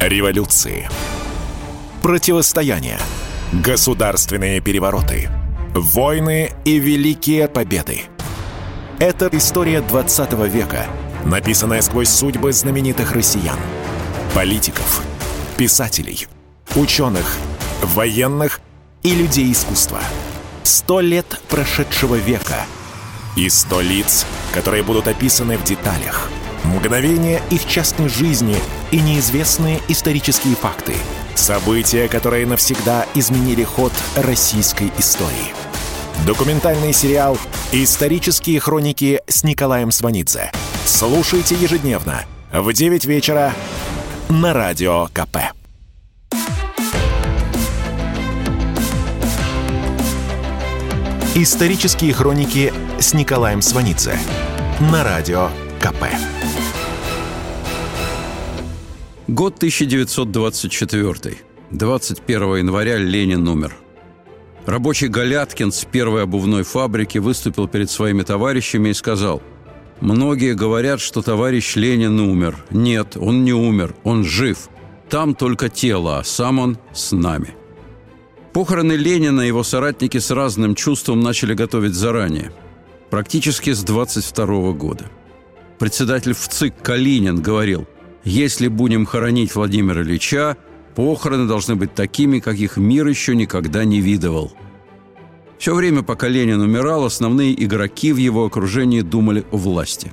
Революции. Противостояния. Государственные перевороты. Войны и великие победы. Это история 20 века, написанная сквозь судьбы знаменитых россиян. Политиков, писателей, ученых, военных и людей искусства. Сто лет прошедшего века и сто лиц, которые будут описаны в деталях. Мгновения их частной жизни и неизвестные исторические факты. События, которые навсегда изменили ход российской истории. Документальный сериал «Исторические хроники» с Николаем Сванидзе. Слушайте ежедневно в 9 вечера на Радио КП. Исторические хроники с Николаем Сванидзе на Радио КП. Год 1924. 21 января Ленин умер. Рабочий Галяткин с первой обувной фабрики выступил перед своими товарищами и сказал «Многие говорят, что товарищ Ленин умер. Нет, он не умер, он жив. Там только тело, а сам он с нами». Похороны Ленина его соратники с разным чувством начали готовить заранее, практически с 22 года. Председатель ВЦИК Калинин говорил, если будем хоронить Владимира Ильича, похороны должны быть такими, каких мир еще никогда не видывал. Все время, пока Ленин умирал, основные игроки в его окружении думали о власти.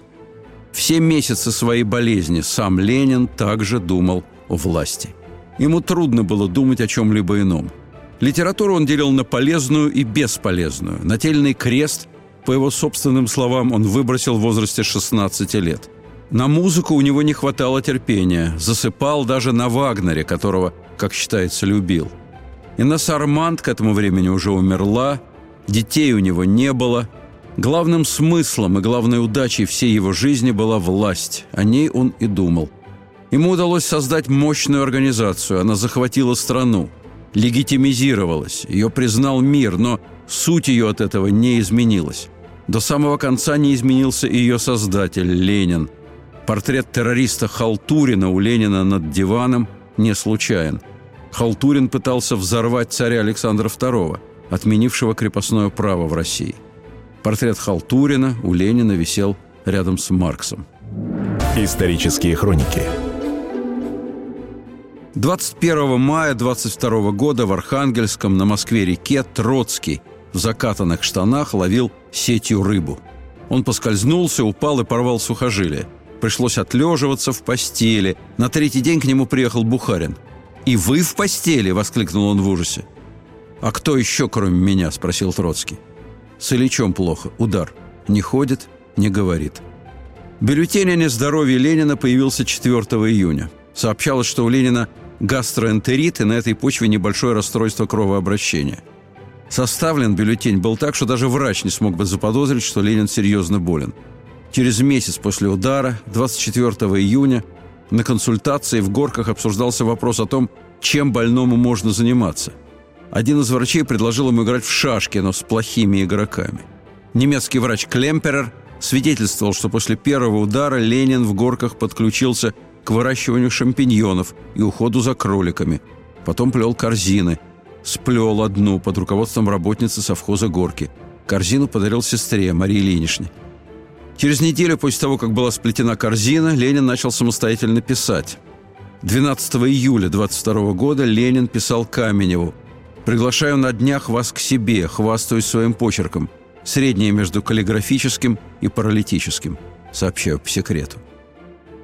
Все месяцы своей болезни сам Ленин также думал о власти. Ему трудно было думать о чем-либо ином – Литературу он делил на полезную и бесполезную. Нательный крест, по его собственным словам, он выбросил в возрасте 16 лет. На музыку у него не хватало терпения. Засыпал даже на Вагнере, которого, как считается, любил. Инна Сармант к этому времени уже умерла, детей у него не было. Главным смыслом и главной удачей всей его жизни была власть. О ней он и думал. Ему удалось создать мощную организацию. Она захватила страну легитимизировалась, ее признал мир, но суть ее от этого не изменилась. До самого конца не изменился и ее создатель, Ленин. Портрет террориста Халтурина у Ленина над диваном не случайен. Халтурин пытался взорвать царя Александра II, отменившего крепостное право в России. Портрет Халтурина у Ленина висел рядом с Марксом. Исторические хроники 21 мая 22 года в Архангельском на Москве-реке Троцкий в закатанных штанах ловил сетью рыбу. Он поскользнулся, упал и порвал сухожилие. Пришлось отлеживаться в постели. На третий день к нему приехал Бухарин. «И вы в постели?» – воскликнул он в ужасе. «А кто еще, кроме меня?» – спросил Троцкий. «С Ильичом плохо. Удар. Не ходит, не говорит». Бюллетень о нездоровье Ленина появился 4 июня. Сообщалось, что у Ленина гастроэнтерит и на этой почве небольшое расстройство кровообращения. Составлен бюллетень был так, что даже врач не смог бы заподозрить, что Ленин серьезно болен. Через месяц после удара, 24 июня, на консультации в Горках обсуждался вопрос о том, чем больному можно заниматься. Один из врачей предложил ему играть в шашки, но с плохими игроками. Немецкий врач Клемперер свидетельствовал, что после первого удара Ленин в Горках подключился к выращиванию шампиньонов и уходу за кроликами. Потом плел корзины. Сплел одну под руководством работницы совхоза «Горки». Корзину подарил сестре Марии Ильиничне. Через неделю после того, как была сплетена корзина, Ленин начал самостоятельно писать. 12 июля 22 года Ленин писал Каменеву «Приглашаю на днях вас к себе, хвастаюсь своим почерком. Среднее между каллиграфическим и паралитическим. Сообщаю по секрету».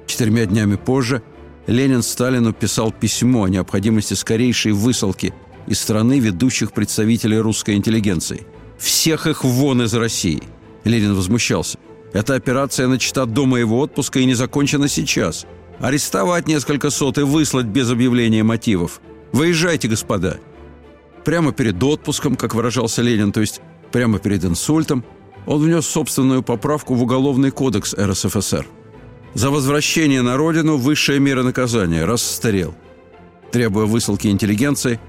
Четырьмя днями позже Ленин Сталину писал письмо о необходимости скорейшей высылки из страны ведущих представителей русской интеллигенции. Всех их вон из России. Ленин возмущался. Эта операция начата до моего отпуска и не закончена сейчас. Арестовать несколько сот и выслать без объявления мотивов. Выезжайте, господа. Прямо перед отпуском, как выражался Ленин, то есть прямо перед инсультом, он внес собственную поправку в Уголовный кодекс РСФСР – за возвращение на родину высшая мера наказания – расстрел. Требуя высылки интеллигенции,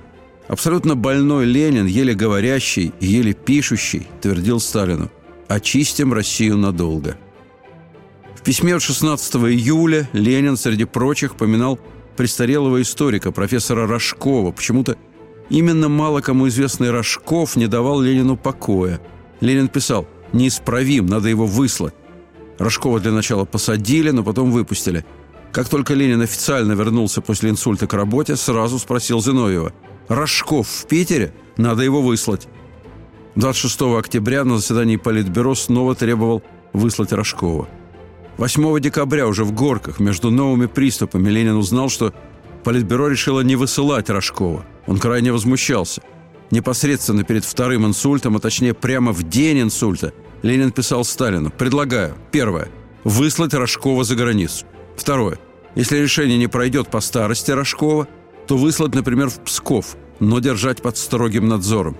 абсолютно больной Ленин, еле говорящий, еле пишущий, твердил Сталину «Очистим Россию надолго». В письме от 16 июля Ленин, среди прочих, поминал престарелого историка, профессора Рожкова. Почему-то именно мало кому известный Рожков не давал Ленину покоя. Ленин писал «Неисправим, надо его выслать». Рожкова для начала посадили, но потом выпустили. Как только Ленин официально вернулся после инсульта к работе, сразу спросил Зиновьева «Рожков в Питере? Надо его выслать». 26 октября на заседании Политбюро снова требовал выслать Рожкова. 8 декабря уже в Горках между новыми приступами Ленин узнал, что Политбюро решило не высылать Рожкова. Он крайне возмущался. Непосредственно перед вторым инсультом, а точнее прямо в день инсульта, Ленин писал Сталину «Предлагаю, первое, выслать Рожкова за границу. Второе, если решение не пройдет по старости Рожкова, то выслать, например, в Псков, но держать под строгим надзором.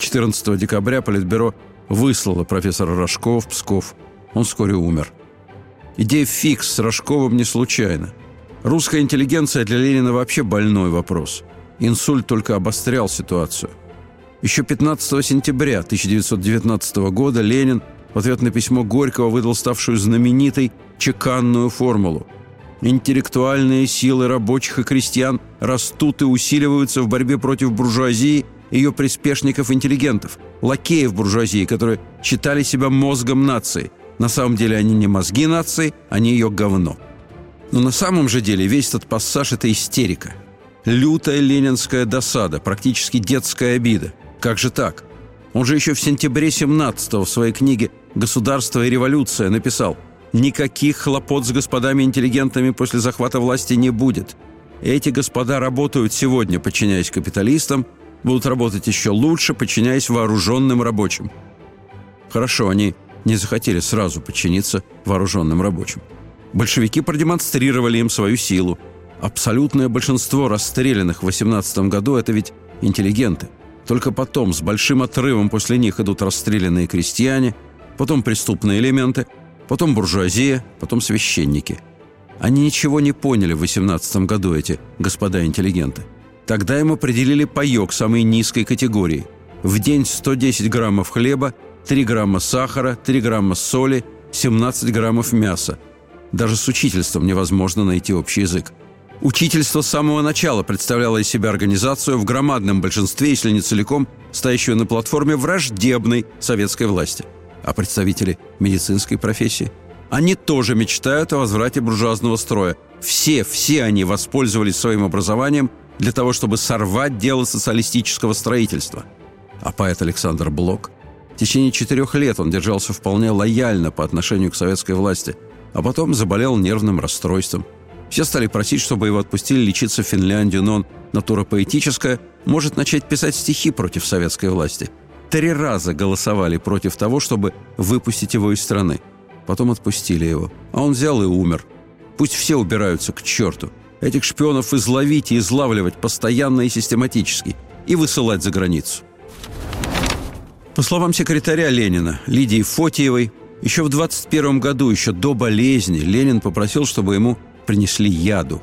14 декабря Политбюро выслало профессора Рожкова в Псков. Он вскоре умер. Идея фикс с Рожковым не случайна. Русская интеллигенция для Ленина вообще больной вопрос. Инсульт только обострял ситуацию. Еще 15 сентября 1919 года Ленин в ответ на письмо Горького выдал ставшую знаменитой чеканную формулу. Интеллектуальные силы рабочих и крестьян растут и усиливаются в борьбе против буржуазии ее приспешников-интеллигентов, лакеев буржуазии, которые считали себя мозгом нации. На самом деле они не мозги нации, они ее говно. Но на самом же деле весь этот пассаж – это истерика. Лютая ленинская досада, практически детская обида. Как же так? Он же еще в сентябре 17-го в своей книге «Государство и революция» написал – Никаких хлопот с господами-интеллигентами после захвата власти не будет. Эти господа работают сегодня, подчиняясь капиталистам, будут работать еще лучше, подчиняясь вооруженным рабочим. Хорошо, они не захотели сразу подчиниться вооруженным рабочим. Большевики продемонстрировали им свою силу. Абсолютное большинство расстрелянных в 18 году – это ведь интеллигенты. Только потом, с большим отрывом после них идут расстрелянные крестьяне, потом преступные элементы – потом буржуазия, потом священники. Они ничего не поняли в 18 году, эти господа-интеллигенты. Тогда им определили паёк самой низкой категории. В день 110 граммов хлеба, 3 грамма сахара, 3 грамма соли, 17 граммов мяса. Даже с учительством невозможно найти общий язык. Учительство с самого начала представляло из себя организацию в громадном большинстве, если не целиком, стоящую на платформе враждебной советской власти – а представители медицинской профессии. Они тоже мечтают о возврате буржуазного строя. Все, все они воспользовались своим образованием для того, чтобы сорвать дело социалистического строительства. А поэт Александр Блок в течение четырех лет он держался вполне лояльно по отношению к советской власти, а потом заболел нервным расстройством. Все стали просить, чтобы его отпустили лечиться в Финляндию, но он, натура поэтическая, может начать писать стихи против советской власти – три раза голосовали против того, чтобы выпустить его из страны. Потом отпустили его. А он взял и умер. Пусть все убираются к черту. Этих шпионов изловить и излавливать постоянно и систематически. И высылать за границу. По словам секретаря Ленина, Лидии Фотиевой, еще в 21 году, еще до болезни, Ленин попросил, чтобы ему принесли яду.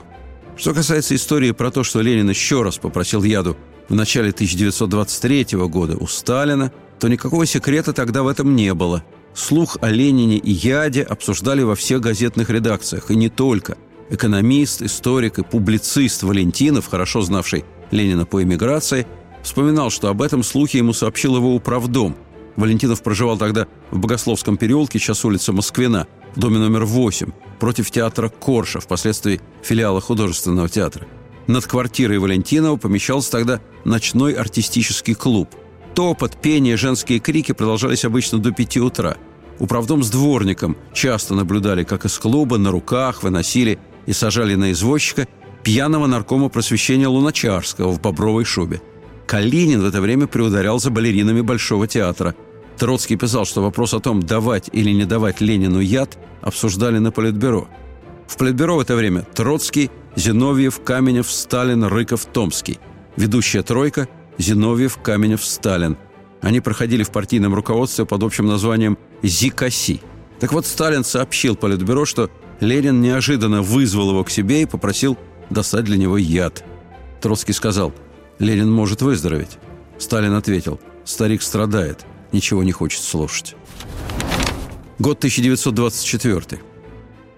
Что касается истории про то, что Ленин еще раз попросил яду в начале 1923 года у Сталина, то никакого секрета тогда в этом не было. Слух о Ленине и яде обсуждали во всех газетных редакциях, и не только. Экономист, историк и публицист Валентинов, хорошо знавший Ленина по эмиграции, вспоминал, что об этом слухе ему сообщил его управдом. Валентинов проживал тогда в Богословском переулке, сейчас улица Москвина, в доме номер 8, против театра Корша, впоследствии филиала художественного театра. Над квартирой Валентинова помещался тогда ночной артистический клуб. Топот, пение, женские крики продолжались обычно до пяти утра. Управдом с дворником часто наблюдали, как из клуба на руках выносили и сажали на извозчика пьяного наркома просвещения Луначарского в бобровой шубе. Калинин в это время приударял за балеринами Большого театра. Троцкий писал, что вопрос о том, давать или не давать Ленину яд, обсуждали на Политбюро. В Политбюро в это время Троцкий Зиновьев, Каменев, Сталин, Рыков, Томский. Ведущая тройка – Зиновьев, Каменев, Сталин. Они проходили в партийном руководстве под общим названием «ЗИКАСИ». Так вот, Сталин сообщил Политбюро, что Ленин неожиданно вызвал его к себе и попросил достать для него яд. Троцкий сказал, «Ленин может выздороветь». Сталин ответил, «Старик страдает, ничего не хочет слушать». Год 1924.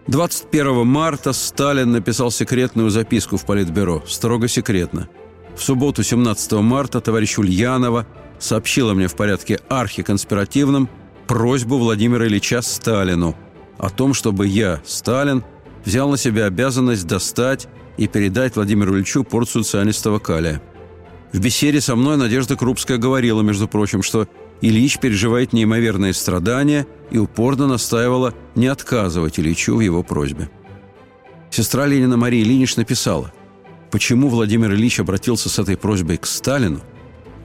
21 марта Сталин написал секретную записку в Политбюро, строго секретно. В субботу, 17 марта, товарищ Ульянова сообщила мне в порядке архиконспиративном просьбу Владимира Ильича Сталину о том, чтобы я, Сталин, взял на себя обязанность достать и передать Владимиру Ильичу порцию цианистого калия. В беседе со мной Надежда Крупская говорила, между прочим, что Ильич переживает неимоверные страдания и упорно настаивала не отказывать Ильичу в его просьбе. Сестра Ленина Мария Ильинич написала, почему Владимир Ильич обратился с этой просьбой к Сталину,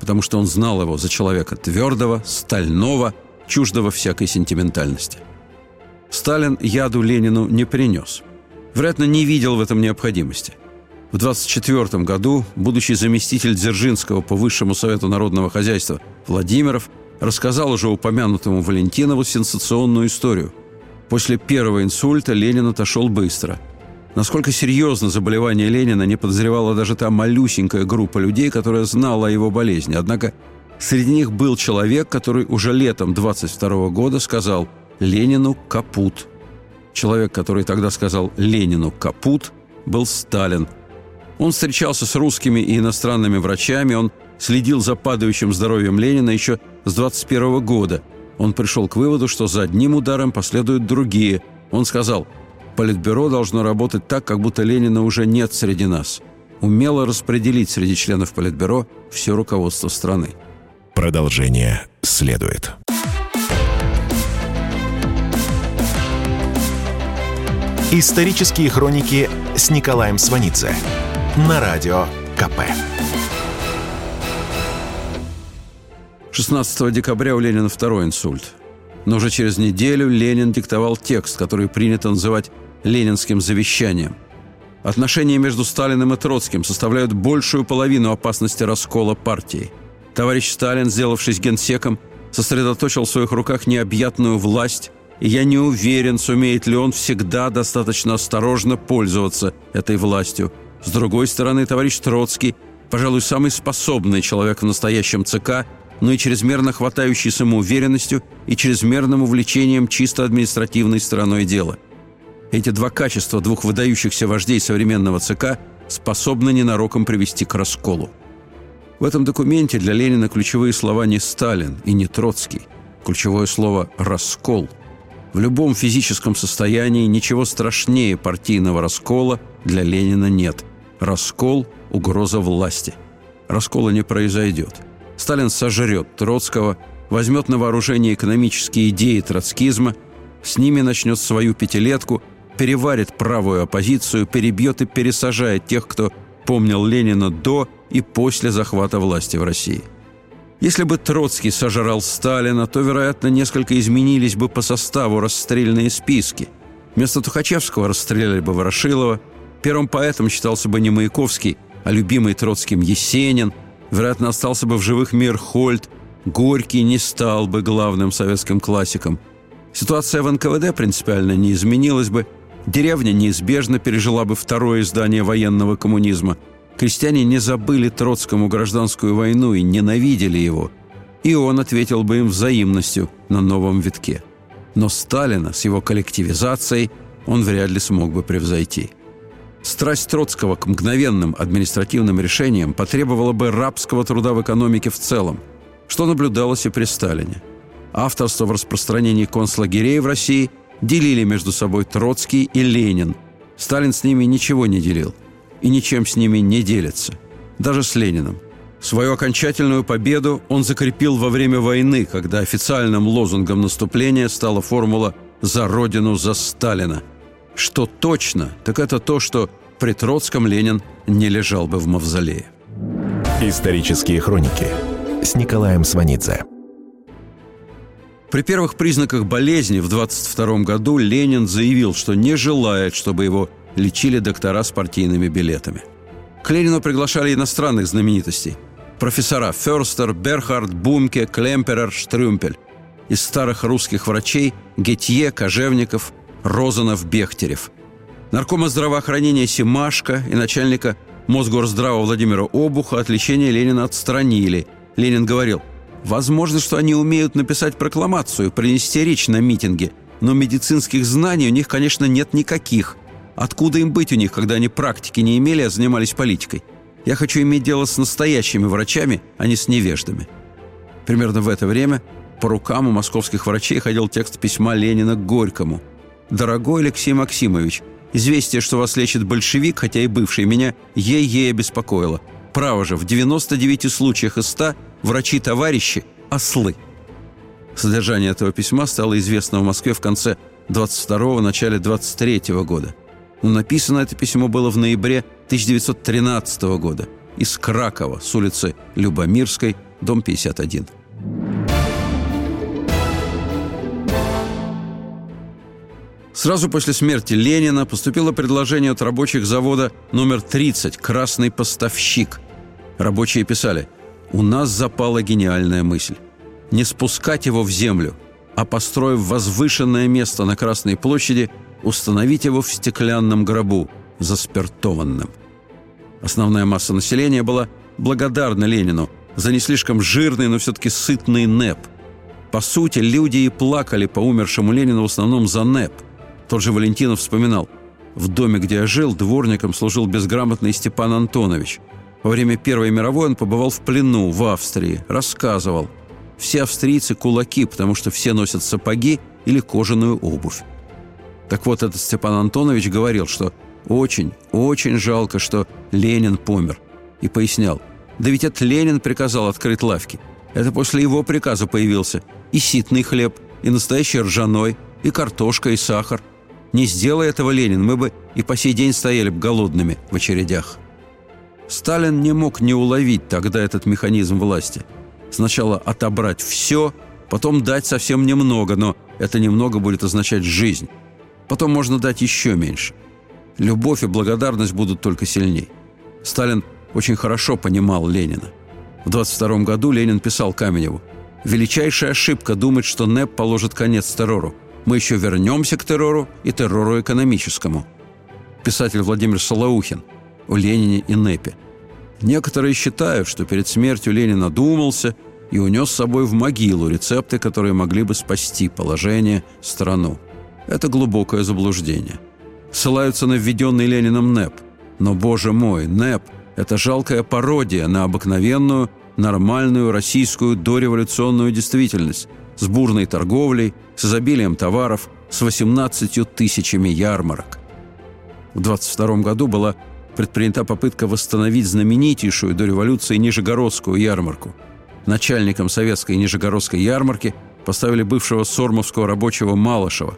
потому что он знал его за человека твердого, стального, чуждого всякой сентиментальности. Сталин яду Ленину не принес. Вероятно, не видел в этом необходимости – в 1924 году будущий заместитель Дзержинского по Высшему Совету Народного Хозяйства Владимиров рассказал уже упомянутому Валентинову сенсационную историю. После первого инсульта Ленин отошел быстро. Насколько серьезно заболевание Ленина не подозревала даже та малюсенькая группа людей, которая знала о его болезни. Однако среди них был человек, который уже летом 22 года сказал «Ленину капут». Человек, который тогда сказал «Ленину капут», был Сталин – он встречался с русскими и иностранными врачами, он следил за падающим здоровьем Ленина еще с 21 года. Он пришел к выводу, что за одним ударом последуют другие. Он сказал, «Политбюро должно работать так, как будто Ленина уже нет среди нас. Умело распределить среди членов Политбюро все руководство страны». Продолжение следует. Исторические хроники с Николаем Сванидзе на Радио КП. 16 декабря у Ленина второй инсульт. Но уже через неделю Ленин диктовал текст, который принято называть «ленинским завещанием». Отношения между Сталиным и Троцким составляют большую половину опасности раскола партии. Товарищ Сталин, сделавшись генсеком, сосредоточил в своих руках необъятную власть, я не уверен, сумеет ли он всегда достаточно осторожно пользоваться этой властью – с другой стороны, товарищ Троцкий, пожалуй, самый способный человек в настоящем ЦК, но и чрезмерно хватающий самоуверенностью и чрезмерным увлечением чисто административной стороной дела. Эти два качества двух выдающихся вождей современного ЦК способны ненароком привести к расколу. В этом документе для Ленина ключевые слова не Сталин и не Троцкий. Ключевое слово «раскол». В любом физическом состоянии ничего страшнее партийного раскола для Ленина нет – Раскол – угроза власти. Раскола не произойдет. Сталин сожрет Троцкого, возьмет на вооружение экономические идеи троцкизма, с ними начнет свою пятилетку, переварит правую оппозицию, перебьет и пересажает тех, кто помнил Ленина до и после захвата власти в России. Если бы Троцкий сожрал Сталина, то, вероятно, несколько изменились бы по составу расстрельные списки. Вместо Тухачевского расстреляли бы Ворошилова – Первым поэтом считался бы не Маяковский, а любимый Троцким Есенин. Вероятно, остался бы в живых Мирхольд. Горький не стал бы главным советским классиком. Ситуация в НКВД принципиально не изменилась бы. Деревня неизбежно пережила бы второе издание военного коммунизма. Крестьяне не забыли Троцкому гражданскую войну и ненавидели его. И он ответил бы им взаимностью на новом витке. Но Сталина с его коллективизацией он вряд ли смог бы превзойти. Страсть Троцкого к мгновенным административным решениям потребовала бы рабского труда в экономике в целом, что наблюдалось и при Сталине. Авторство в распространении концлагерей в России делили между собой Троцкий и Ленин. Сталин с ними ничего не делил и ничем с ними не делится, даже с Лениным. Свою окончательную победу он закрепил во время войны, когда официальным лозунгом наступления стала формула «За Родину, за Сталина», что точно, так это то, что при Троцком Ленин не лежал бы в мавзолее. Исторические хроники с Николаем Сванидзе. При первых признаках болезни в 22 году Ленин заявил, что не желает, чтобы его лечили доктора с партийными билетами. К приглашали иностранных знаменитостей. Профессора Ферстер, Берхард, Бумке, Клемперер, Штрюмпель. Из старых русских врачей Гетье, Кожевников – Розанов Бехтерев, наркома здравоохранения Симашко и начальника Мосгорздрава Владимира Обуха от лечения Ленина отстранили. Ленин говорил, возможно, что они умеют написать прокламацию, принести речь на митинге, но медицинских знаний у них, конечно, нет никаких. Откуда им быть у них, когда они практики не имели, а занимались политикой? Я хочу иметь дело с настоящими врачами, а не с невеждами». Примерно в это время по рукам у московских врачей ходил текст письма Ленина к Горькому. «Дорогой Алексей Максимович, известие, что вас лечит большевик, хотя и бывший, меня ей-ей обеспокоило. Право же, в 99 случаях из 100 врачи-товарищи – ослы». Содержание этого письма стало известно в Москве в конце 22-го, начале 23-го года. Но написано это письмо было в ноябре 1913 года из Кракова с улицы Любомирской, дом 51. Сразу после смерти Ленина поступило предложение от рабочих завода номер 30 «Красный поставщик». Рабочие писали «У нас запала гениальная мысль. Не спускать его в землю, а построив возвышенное место на Красной площади, установить его в стеклянном гробу, заспиртованном». Основная масса населения была благодарна Ленину за не слишком жирный, но все-таки сытный НЭП. По сути, люди и плакали по умершему Ленину в основном за НЭП – тот же Валентинов вспоминал. В доме, где я жил, дворником служил безграмотный Степан Антонович. Во время Первой мировой он побывал в плену в Австрии. Рассказывал. Все австрийцы – кулаки, потому что все носят сапоги или кожаную обувь. Так вот, этот Степан Антонович говорил, что очень, очень жалко, что Ленин помер. И пояснял, да ведь это Ленин приказал открыть лавки. Это после его приказа появился и ситный хлеб, и настоящий ржаной, и картошка, и сахар – не сделай этого Ленин, мы бы и по сей день стояли бы голодными в очередях. Сталин не мог не уловить тогда этот механизм власти. Сначала отобрать все, потом дать совсем немного, но это немного будет означать жизнь. Потом можно дать еще меньше. Любовь и благодарность будут только сильней. Сталин очень хорошо понимал Ленина. В 22 году Ленин писал Каменеву «Величайшая ошибка думать, что НЭП положит конец террору мы еще вернемся к террору и террору экономическому. Писатель Владимир Солоухин о Ленине и НЭПе. Некоторые считают, что перед смертью Ленин одумался и унес с собой в могилу рецепты, которые могли бы спасти положение, страну. Это глубокое заблуждение. Ссылаются на введенный Лениным НЭП. Но, боже мой, НЭП – это жалкая пародия на обыкновенную, нормальную российскую дореволюционную действительность – с бурной торговлей, с изобилием товаров, с 18 тысячами ярмарок. В 22 году была предпринята попытка восстановить знаменитейшую до революции Нижегородскую ярмарку. Начальником советской Нижегородской ярмарки поставили бывшего сормовского рабочего Малышева.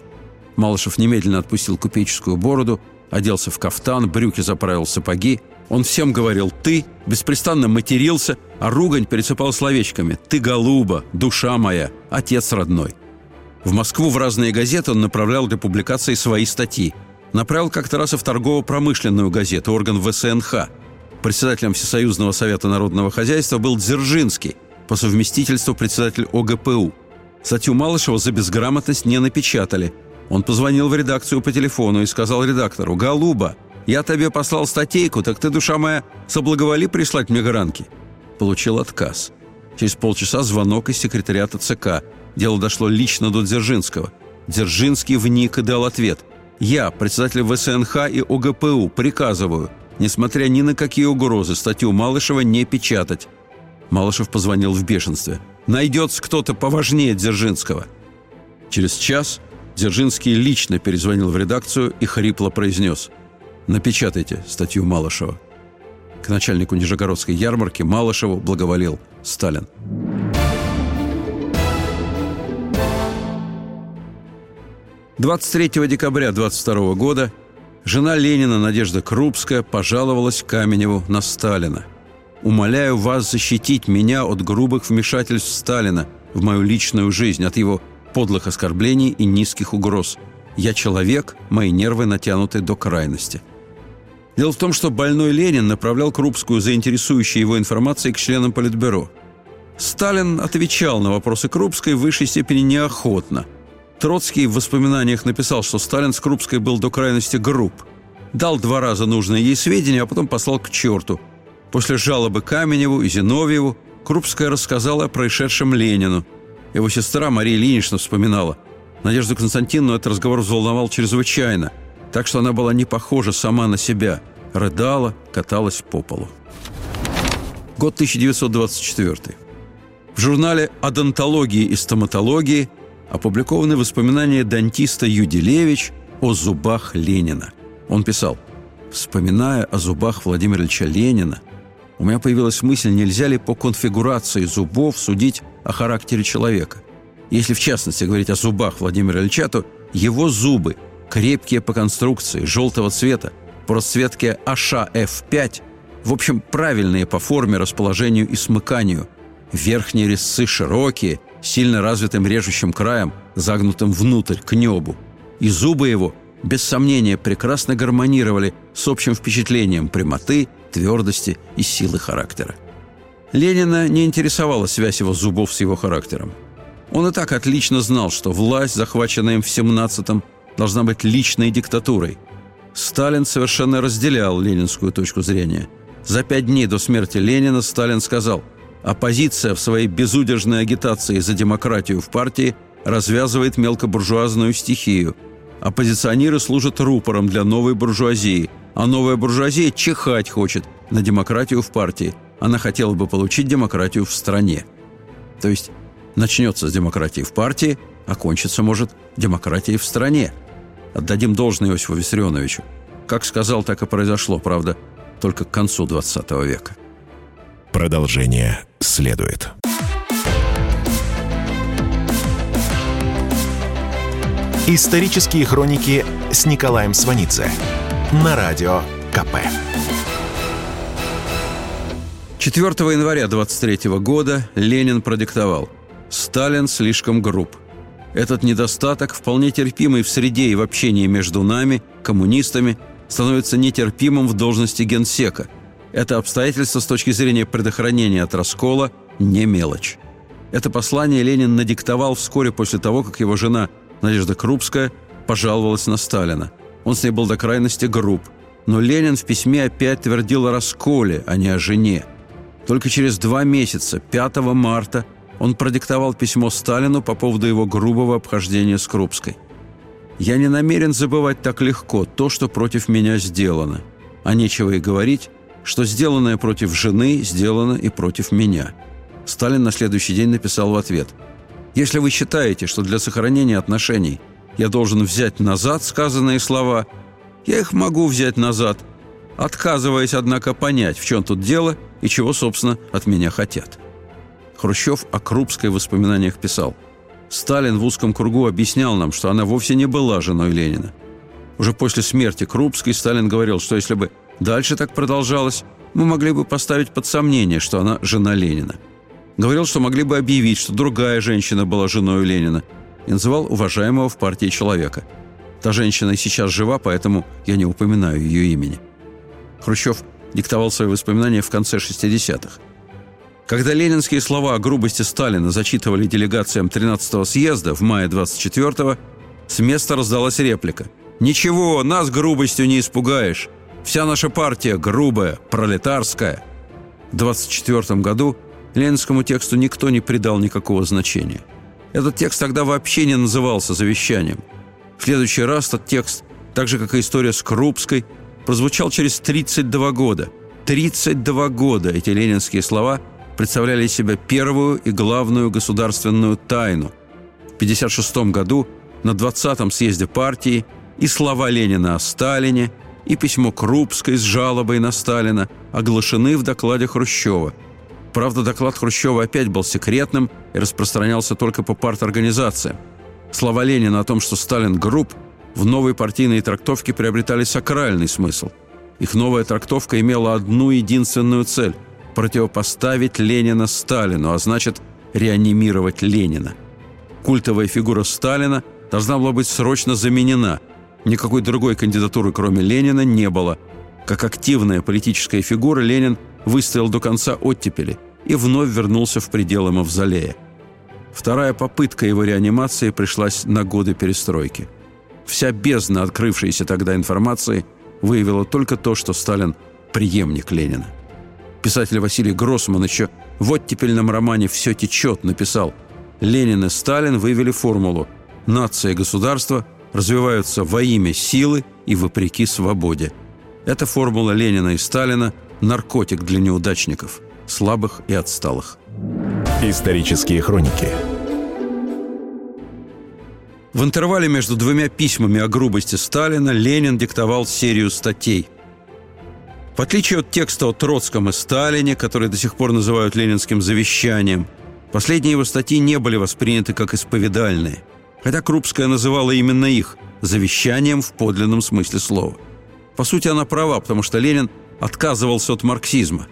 Малышев немедленно отпустил купеческую бороду, оделся в кафтан, брюки заправил сапоги – он всем говорил «ты», беспрестанно матерился, а ругань пересыпал словечками «ты голуба», «душа моя», «отец родной». В Москву в разные газеты он направлял для публикации свои статьи. Направил как-то раз и в торгово-промышленную газету, орган ВСНХ. Председателем Всесоюзного совета народного хозяйства был Дзержинский, по совместительству председатель ОГПУ. Статью Малышева за безграмотность не напечатали. Он позвонил в редакцию по телефону и сказал редактору «Голуба, я тебе послал статейку, так ты, душа моя, соблаговоли прислать мне гранки». Получил отказ. Через полчаса звонок из секретариата ЦК. Дело дошло лично до Дзержинского. Дзержинский вник и дал ответ. «Я, председатель ВСНХ и ОГПУ, приказываю, несмотря ни на какие угрозы, статью Малышева не печатать». Малышев позвонил в бешенстве. «Найдется кто-то поважнее Дзержинского». Через час Дзержинский лично перезвонил в редакцию и хрипло произнес – Напечатайте статью Малышева. К начальнику Нижегородской ярмарки Малышеву благоволил Сталин. Двадцать третьего декабря 22 года жена Ленина Надежда Крупская пожаловалась Каменеву на Сталина. «Умоляю вас защитить меня от грубых вмешательств Сталина в мою личную жизнь, от его подлых оскорблений и низких угроз. Я человек, мои нервы натянуты до крайности». Дело в том, что больной Ленин направлял Крупскую за интересующей его информацией к членам Политбюро. Сталин отвечал на вопросы Крупской в высшей степени неохотно. Троцкий в воспоминаниях написал, что Сталин с Крупской был до крайности груб. Дал два раза нужные ей сведения, а потом послал к черту. После жалобы Каменеву и Зиновьеву Крупская рассказала о происшедшем Ленину. Его сестра Мария Ильинична вспоминала. Надежду Константиновну этот разговор взволновал чрезвычайно, так что она была не похожа сама на себя, рыдала, каталась по полу. Год 1924. В журнале «Одонтологии и стоматологии» опубликованы воспоминания дантиста Юдилевич о зубах Ленина. Он писал, «Вспоминая о зубах Владимира Ильича Ленина, у меня появилась мысль, нельзя ли по конфигурации зубов судить о характере человека. Если в частности говорить о зубах Владимира Ильича, то его зубы, крепкие по конструкции, желтого цвета, по расцветке АШ-F5, в общем, правильные по форме, расположению и смыканию. Верхние резцы широкие, сильно развитым режущим краем, загнутым внутрь, к небу. И зубы его, без сомнения, прекрасно гармонировали с общим впечатлением прямоты, твердости и силы характера. Ленина не интересовала связь его зубов с его характером – он и так отлично знал, что власть, захваченная им в 17-м, должна быть личной диктатурой. Сталин совершенно разделял ленинскую точку зрения. За пять дней до смерти Ленина Сталин сказал, «Оппозиция в своей безудержной агитации за демократию в партии развязывает мелкобуржуазную стихию. Оппозиционеры служат рупором для новой буржуазии, а новая буржуазия чихать хочет на демократию в партии. Она хотела бы получить демократию в стране». То есть Начнется с демократии в партии, а кончится, может, демократией в стране. Отдадим должное Иосифу Виссарионовичу. Как сказал, так и произошло, правда, только к концу 20 века. Продолжение следует. Исторические хроники с Николаем Сванидзе на радио КП. 4 января 23 года Ленин продиктовал – Сталин слишком груб. Этот недостаток, вполне терпимый в среде и в общении между нами, коммунистами, становится нетерпимым в должности генсека. Это обстоятельство с точки зрения предохранения от раскола не мелочь. Это послание Ленин надиктовал вскоре после того, как его жена Надежда Крупская пожаловалась на Сталина. Он с ней был до крайности груб. Но Ленин в письме опять твердил о расколе, а не о жене. Только через два месяца, 5 марта он продиктовал письмо Сталину по поводу его грубого обхождения с Крупской. «Я не намерен забывать так легко то, что против меня сделано. А нечего и говорить, что сделанное против жены сделано и против меня». Сталин на следующий день написал в ответ. «Если вы считаете, что для сохранения отношений я должен взять назад сказанные слова, я их могу взять назад, отказываясь, однако, понять, в чем тут дело и чего, собственно, от меня хотят». Хрущев о Крупской в воспоминаниях писал. «Сталин в узком кругу объяснял нам, что она вовсе не была женой Ленина. Уже после смерти Крупской Сталин говорил, что если бы дальше так продолжалось, мы могли бы поставить под сомнение, что она жена Ленина. Говорил, что могли бы объявить, что другая женщина была женой Ленина, и называл уважаемого в партии человека. Та женщина и сейчас жива, поэтому я не упоминаю ее имени. Хрущев диктовал свои воспоминания в конце 60-х. Когда ленинские слова о грубости Сталина зачитывали делегациям 13-го съезда в мае 24-го, с места раздалась реплика. «Ничего, нас грубостью не испугаешь. Вся наша партия грубая, пролетарская». В 24 году ленинскому тексту никто не придал никакого значения. Этот текст тогда вообще не назывался завещанием. В следующий раз этот текст, так же, как и история с Крупской, прозвучал через 32 года. 32 года эти ленинские слова – представляли из себя первую и главную государственную тайну. В 1956 году на 20-м съезде партии и слова Ленина о Сталине, и письмо Крупской с жалобой на Сталина оглашены в докладе Хрущева. Правда, доклад Хрущева опять был секретным и распространялся только по парторганизациям. Слова Ленина о том, что Сталин груб, в новой партийной трактовке приобретали сакральный смысл. Их новая трактовка имела одну единственную цель – противопоставить Ленина Сталину, а значит, реанимировать Ленина. Культовая фигура Сталина должна была быть срочно заменена. Никакой другой кандидатуры, кроме Ленина, не было. Как активная политическая фигура Ленин выстоял до конца оттепели и вновь вернулся в пределы Мавзолея. Вторая попытка его реанимации пришлась на годы перестройки. Вся бездна открывшейся тогда информации выявила только то, что Сталин – преемник Ленина. Писатель Василий Гроссман еще в оттепельном романе «Все течет» написал «Ленин и Сталин вывели формулу нация и государство развиваются во имя силы и вопреки свободе. Это формула Ленина и Сталина – наркотик для неудачников, слабых и отсталых. Исторические хроники В интервале между двумя письмами о грубости Сталина Ленин диктовал серию статей. В отличие от текста о Троцком и Сталине, который до сих пор называют ленинским завещанием, последние его статьи не были восприняты как исповедальные – хотя Крупская называла именно их завещанием в подлинном смысле слова. По сути, она права, потому что Ленин отказывался от марксизма.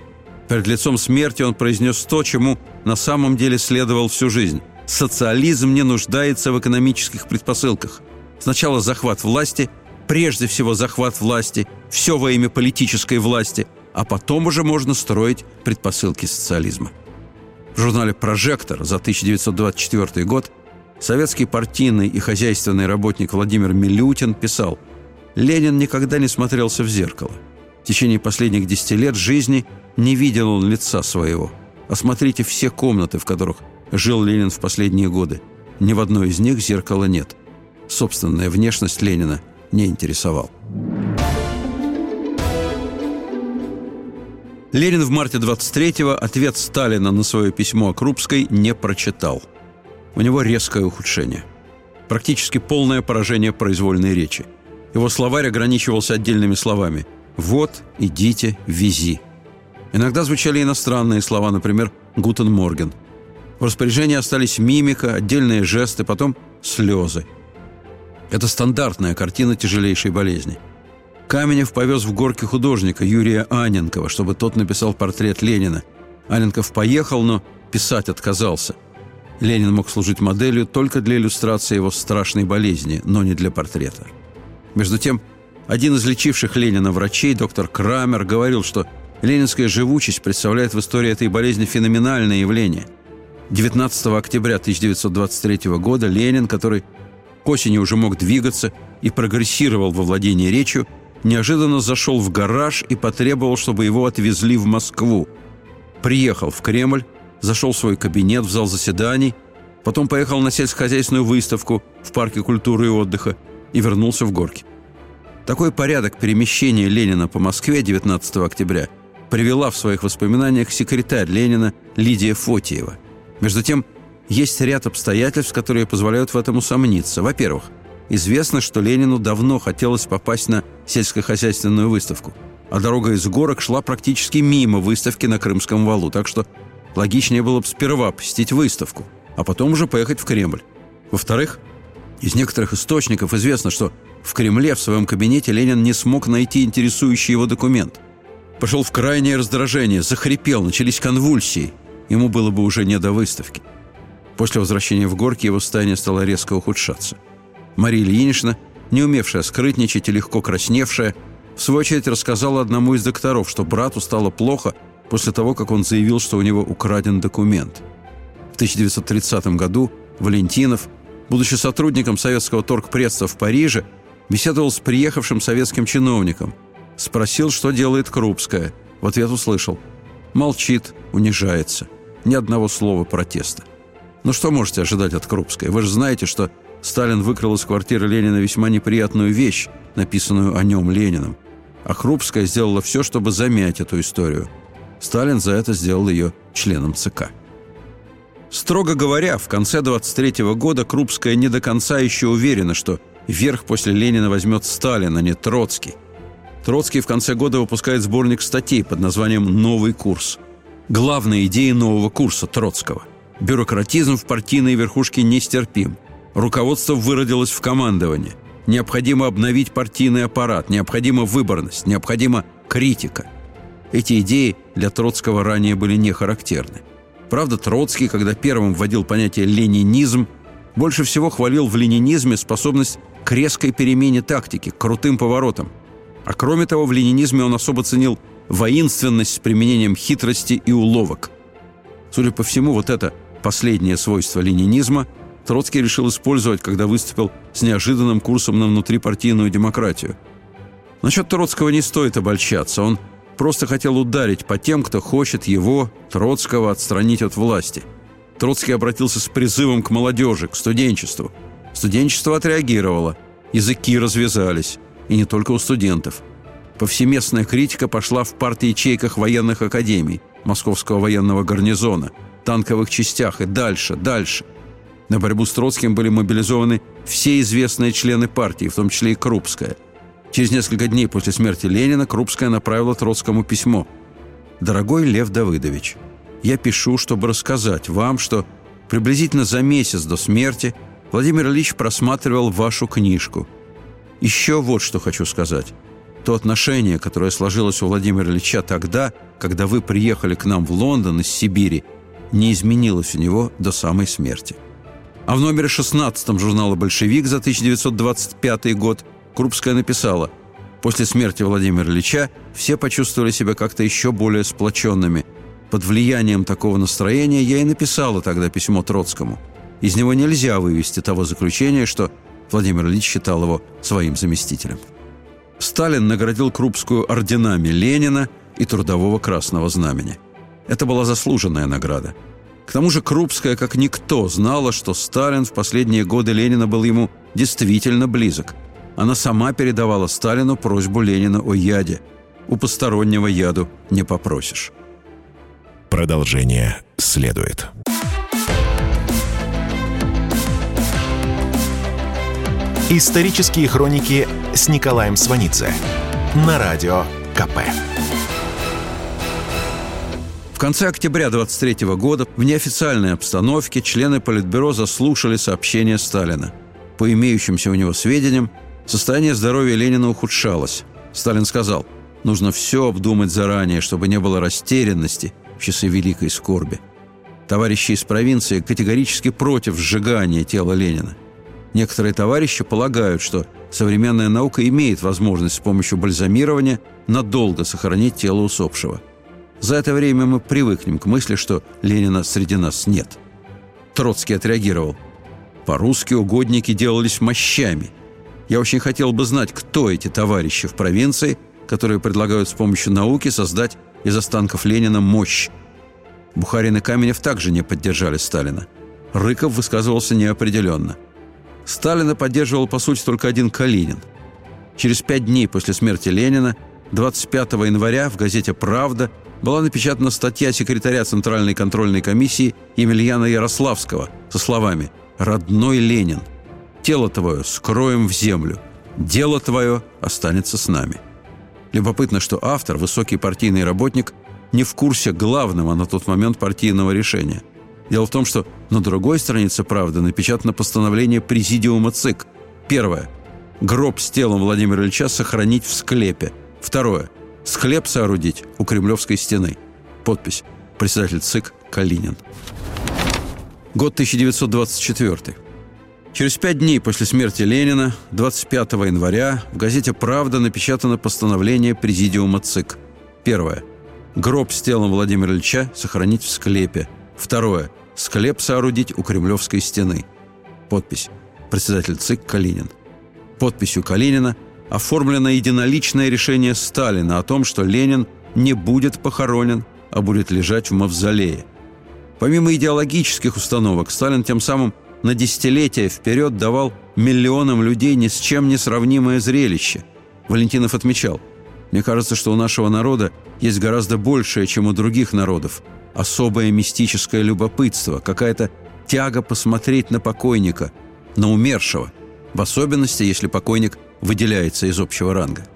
Перед лицом смерти он произнес то, чему на самом деле следовал всю жизнь. Социализм не нуждается в экономических предпосылках. Сначала захват власти, прежде всего захват власти, все во имя политической власти, а потом уже можно строить предпосылки социализма. В журнале «Прожектор» за 1924 год – Советский партийный и хозяйственный работник Владимир Милютин писал «Ленин никогда не смотрелся в зеркало. В течение последних десяти лет жизни не видел он лица своего. Осмотрите все комнаты, в которых жил Ленин в последние годы. Ни в одной из них зеркала нет. Собственная внешность Ленина не интересовал. Ленин в марте 23-го ответ Сталина на свое письмо о Крупской не прочитал – у него резкое ухудшение. Практически полное поражение произвольной речи. Его словарь ограничивался отдельными словами «вот», «идите», «вези». Иногда звучали иностранные слова, например, «гутен морген». В распоряжении остались мимика, отдельные жесты, потом слезы. Это стандартная картина тяжелейшей болезни. Каменев повез в горки художника Юрия Аненкова, чтобы тот написал портрет Ленина. Аненков поехал, но писать отказался. Ленин мог служить моделью только для иллюстрации его страшной болезни, но не для портрета. Между тем, один из лечивших Ленина врачей, доктор Крамер, говорил, что ленинская живучесть представляет в истории этой болезни феноменальное явление. 19 октября 1923 года Ленин, который к осени уже мог двигаться и прогрессировал во владении речью, неожиданно зашел в гараж и потребовал, чтобы его отвезли в Москву. Приехал в Кремль, зашел в свой кабинет в зал заседаний, потом поехал на сельскохозяйственную выставку в парке культуры и отдыха и вернулся в Горки. Такой порядок перемещения Ленина по Москве 19 октября привела в своих воспоминаниях секретарь Ленина Лидия Фотиева. Между тем, есть ряд обстоятельств, которые позволяют в этом усомниться. Во-первых, известно, что Ленину давно хотелось попасть на сельскохозяйственную выставку, а дорога из горок шла практически мимо выставки на Крымском валу, так что Логичнее было бы сперва посетить выставку, а потом уже поехать в Кремль. Во-вторых, из некоторых источников известно, что в Кремле в своем кабинете Ленин не смог найти интересующий его документ. Пошел в крайнее раздражение, захрипел, начались конвульсии. Ему было бы уже не до выставки. После возвращения в Горки его состояние стало резко ухудшаться. Мария Ильинична, не умевшая скрытничать и легко красневшая, в свою очередь рассказала одному из докторов, что брату стало плохо – после того, как он заявил, что у него украден документ. В 1930 году Валентинов, будучи сотрудником советского торгпредства в Париже, беседовал с приехавшим советским чиновником. Спросил, что делает Крупская. В ответ услышал. Молчит, унижается. Ни одного слова протеста. Ну что можете ожидать от Крупской? Вы же знаете, что Сталин выкрал из квартиры Ленина весьма неприятную вещь, написанную о нем Лениным. А Крупская сделала все, чтобы замять эту историю – Сталин за это сделал ее членом ЦК. Строго говоря, в конце 23 -го года Крупская не до конца еще уверена, что верх после Ленина возьмет Сталин, а не Троцкий. Троцкий в конце года выпускает сборник статей под названием «Новый курс». Главная идея нового курса Троцкого. Бюрократизм в партийной верхушке нестерпим. Руководство выродилось в командование. Необходимо обновить партийный аппарат, необходима выборность, необходима критика. Эти идеи для Троцкого ранее были не характерны. Правда, Троцкий, когда первым вводил понятие «ленинизм», больше всего хвалил в ленинизме способность к резкой перемене тактики, к крутым поворотам. А кроме того, в ленинизме он особо ценил воинственность с применением хитрости и уловок. Судя по всему, вот это последнее свойство ленинизма Троцкий решил использовать, когда выступил с неожиданным курсом на внутрипартийную демократию. Насчет Троцкого не стоит обольщаться. Он просто хотел ударить по тем, кто хочет его, Троцкого, отстранить от власти. Троцкий обратился с призывом к молодежи, к студенчеству. Студенчество отреагировало. Языки развязались. И не только у студентов. Повсеместная критика пошла в парт-ячейках военных академий, Московского военного гарнизона, танковых частях и дальше, дальше. На борьбу с Троцким были мобилизованы все известные члены партии, в том числе и Крупская. Через несколько дней после смерти Ленина Крупская направила Троцкому письмо. «Дорогой Лев Давыдович, я пишу, чтобы рассказать вам, что приблизительно за месяц до смерти Владимир Ильич просматривал вашу книжку. Еще вот что хочу сказать. То отношение, которое сложилось у Владимира Ильича тогда, когда вы приехали к нам в Лондон из Сибири, не изменилось у него до самой смерти. А в номере 16 журнала «Большевик» за 1925 год Крупская написала «После смерти Владимира Ильича все почувствовали себя как-то еще более сплоченными. Под влиянием такого настроения я и написала тогда письмо Троцкому. Из него нельзя вывести того заключения, что Владимир Ильич считал его своим заместителем». Сталин наградил Крупскую орденами Ленина и Трудового Красного Знамени. Это была заслуженная награда. К тому же Крупская, как никто, знала, что Сталин в последние годы Ленина был ему действительно близок. Она сама передавала Сталину просьбу Ленина о яде. У постороннего яду не попросишь. Продолжение следует. Исторические хроники с Николаем Сванидзе на радио КП. В конце октября 23 года в неофициальной обстановке члены Политбюро заслушали сообщение Сталина. По имеющимся у него сведениям, состояние здоровья Ленина ухудшалось. Сталин сказал, нужно все обдумать заранее, чтобы не было растерянности в часы великой скорби. Товарищи из провинции категорически против сжигания тела Ленина. Некоторые товарищи полагают, что современная наука имеет возможность с помощью бальзамирования надолго сохранить тело усопшего. За это время мы привыкнем к мысли, что Ленина среди нас нет. Троцкий отреагировал. По-русски угодники делались мощами. Я очень хотел бы знать, кто эти товарищи в провинции, которые предлагают с помощью науки создать из останков Ленина мощь. Бухарин и Каменев также не поддержали Сталина. Рыков высказывался неопределенно – Сталина поддерживал, по сути, только один Калинин. Через пять дней после смерти Ленина, 25 января, в газете «Правда» была напечатана статья секретаря Центральной контрольной комиссии Емельяна Ярославского со словами «Родной Ленин, тело твое скроем в землю, дело твое останется с нами». Любопытно, что автор, высокий партийный работник, не в курсе главного на тот момент партийного решения – Дело в том, что на другой странице «Правды» напечатано постановление Президиума ЦИК. Первое. Гроб с телом Владимира Ильича сохранить в склепе. Второе. Склеп соорудить у Кремлевской стены. Подпись. Председатель ЦИК Калинин. Год 1924. Через пять дней после смерти Ленина, 25 января, в газете «Правда» напечатано постановление Президиума ЦИК. Первое. Гроб с телом Владимира Ильича сохранить в склепе. Второе. Склеп соорудить у Кремлевской стены. Подпись. Председатель ЦИК Калинин. Подписью Калинина оформлено единоличное решение Сталина о том, что Ленин не будет похоронен, а будет лежать в мавзолее. Помимо идеологических установок, Сталин тем самым на десятилетия вперед давал миллионам людей ни с чем не сравнимое зрелище. Валентинов отмечал, «Мне кажется, что у нашего народа есть гораздо большее, чем у других народов – особое мистическое любопытство, какая-то тяга посмотреть на покойника, на умершего, в особенности, если покойник выделяется из общего ранга.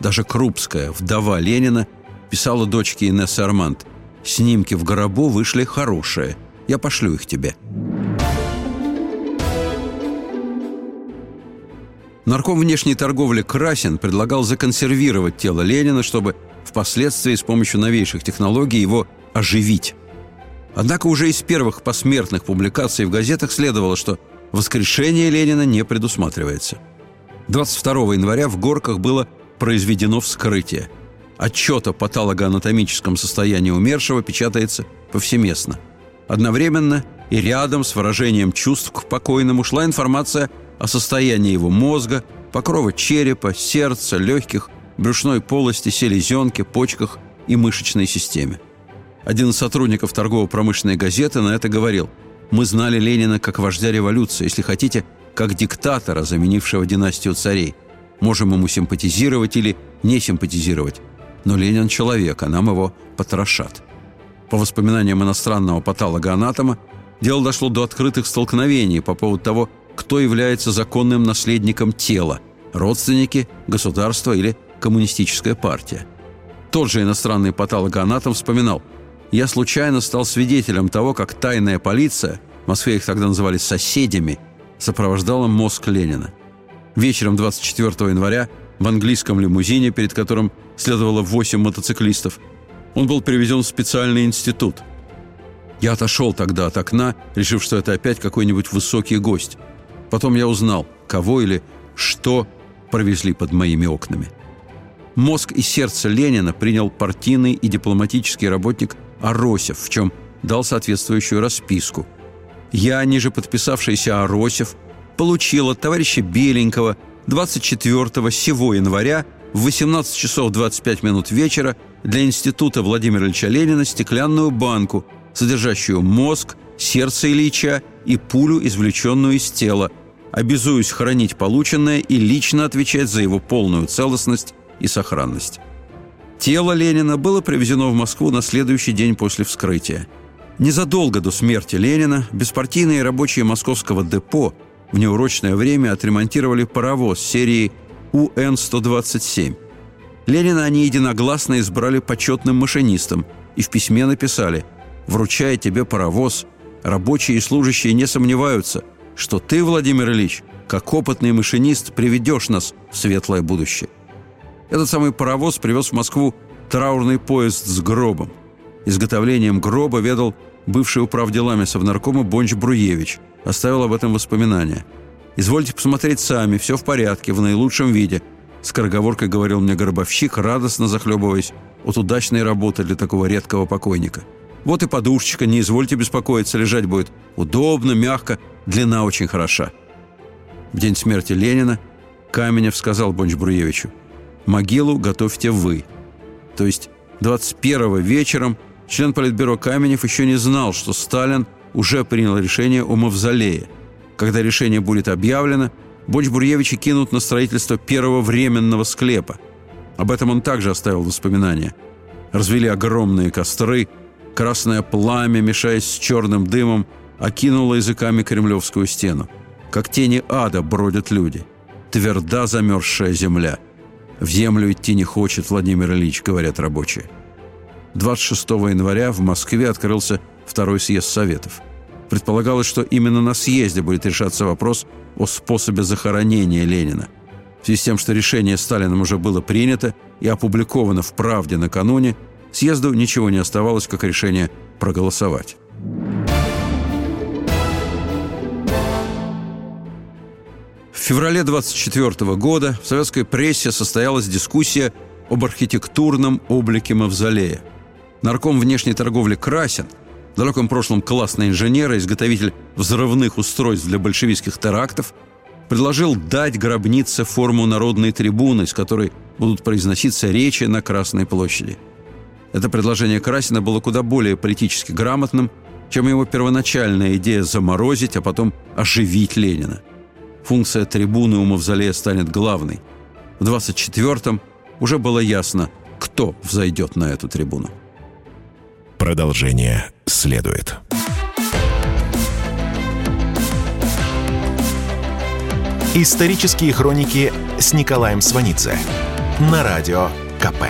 Даже Крупская, вдова Ленина, писала дочке Инессы Арманд «Снимки в гробу вышли хорошие. Я пошлю их тебе». Нарком внешней торговли Красин предлагал законсервировать тело Ленина, чтобы впоследствии с помощью новейших технологий его оживить. Однако уже из первых посмертных публикаций в газетах следовало, что воскрешение Ленина не предусматривается. 22 января в Горках было произведено вскрытие. Отчет о патологоанатомическом состоянии умершего печатается повсеместно. Одновременно и рядом с выражением чувств к покойному шла информация о состоянии его мозга, покрова черепа, сердца, легких, брюшной полости, селезенки, почках и мышечной системе. Один из сотрудников торгово-промышленной газеты на это говорил. «Мы знали Ленина как вождя революции. Если хотите, как диктатора, заменившего династию царей. Можем ему симпатизировать или не симпатизировать. Но Ленин человек, а нам его потрошат. По воспоминаниям иностранного патолога-анатома, дело дошло до открытых столкновений по поводу того, кто является законным наследником тела – родственники, государство или коммунистическая партия. Тот же иностранный патологоанатом вспоминал – я случайно стал свидетелем того, как тайная полиция, в Москве их тогда называли «соседями», сопровождала мозг Ленина. Вечером 24 января в английском лимузине, перед которым следовало 8 мотоциклистов, он был привезен в специальный институт. Я отошел тогда от окна, решив, что это опять какой-нибудь высокий гость. Потом я узнал, кого или что провезли под моими окнами. Мозг и сердце Ленина принял партийный и дипломатический работник Аросев, в чем дал соответствующую расписку. Я, ниже подписавшийся Аросев, получил от товарища Беленького 24 сего января в 18 часов 25 минут вечера для Института Владимира Ильича Ленина стеклянную банку, содержащую мозг, сердце Ильича и пулю, извлеченную из тела. Обязуюсь хранить полученное и лично отвечать за его полную целостность и сохранность. Тело Ленина было привезено в Москву на следующий день после вскрытия. Незадолго до смерти Ленина беспартийные рабочие московского депо в неурочное время отремонтировали паровоз серии УН-127. Ленина они единогласно избрали почетным машинистом и в письме написали «Вручая тебе паровоз, рабочие и служащие не сомневаются, что ты, Владимир Ильич, как опытный машинист, приведешь нас в светлое будущее». Этот самый паровоз привез в Москву траурный поезд с гробом. Изготовлением гроба ведал бывший управделами Совнаркома Бонч Бруевич. Оставил об этом воспоминания. «Извольте посмотреть сами, все в порядке, в наилучшем виде», скороговоркой говорил мне гробовщик, радостно захлебываясь от удачной работы для такого редкого покойника. «Вот и подушечка, не извольте беспокоиться, лежать будет удобно, мягко, длина очень хороша». В день смерти Ленина Каменев сказал Бонч Бруевичу – Могилу готовьте вы. То есть 21 вечером член Политбюро Каменев еще не знал, что Сталин уже принял решение о мавзолее. Когда решение будет объявлено, Бонч-Бруевича кинут на строительство первого временного склепа. Об этом он также оставил воспоминания. Развели огромные костры, красное пламя, мешаясь с черным дымом, окинуло языками кремлевскую стену. Как тени ада бродят люди. Тверда замерзшая земля – в землю идти не хочет Владимир Ильич, говорят рабочие. 26 января в Москве открылся второй съезд Советов. Предполагалось, что именно на съезде будет решаться вопрос о способе захоронения Ленина. В связи с тем, что решение Сталином уже было принято и опубликовано в «Правде» накануне, съезду ничего не оставалось, как решение проголосовать. В феврале 24 года в советской прессе состоялась дискуссия об архитектурном облике мавзолея. Нарком внешней торговли Красин, в далеком прошлом классный инженер и изготовитель взрывных устройств для большевистских терактов, предложил дать гробнице форму народной трибуны, с которой будут произноситься речи на Красной площади. Это предложение Красина было куда более политически грамотным, чем его первоначальная идея заморозить, а потом оживить Ленина – функция трибуны у Мавзолея станет главной. В 24-м уже было ясно, кто взойдет на эту трибуну. Продолжение следует. Исторические хроники с Николаем Сванидзе на радио КП.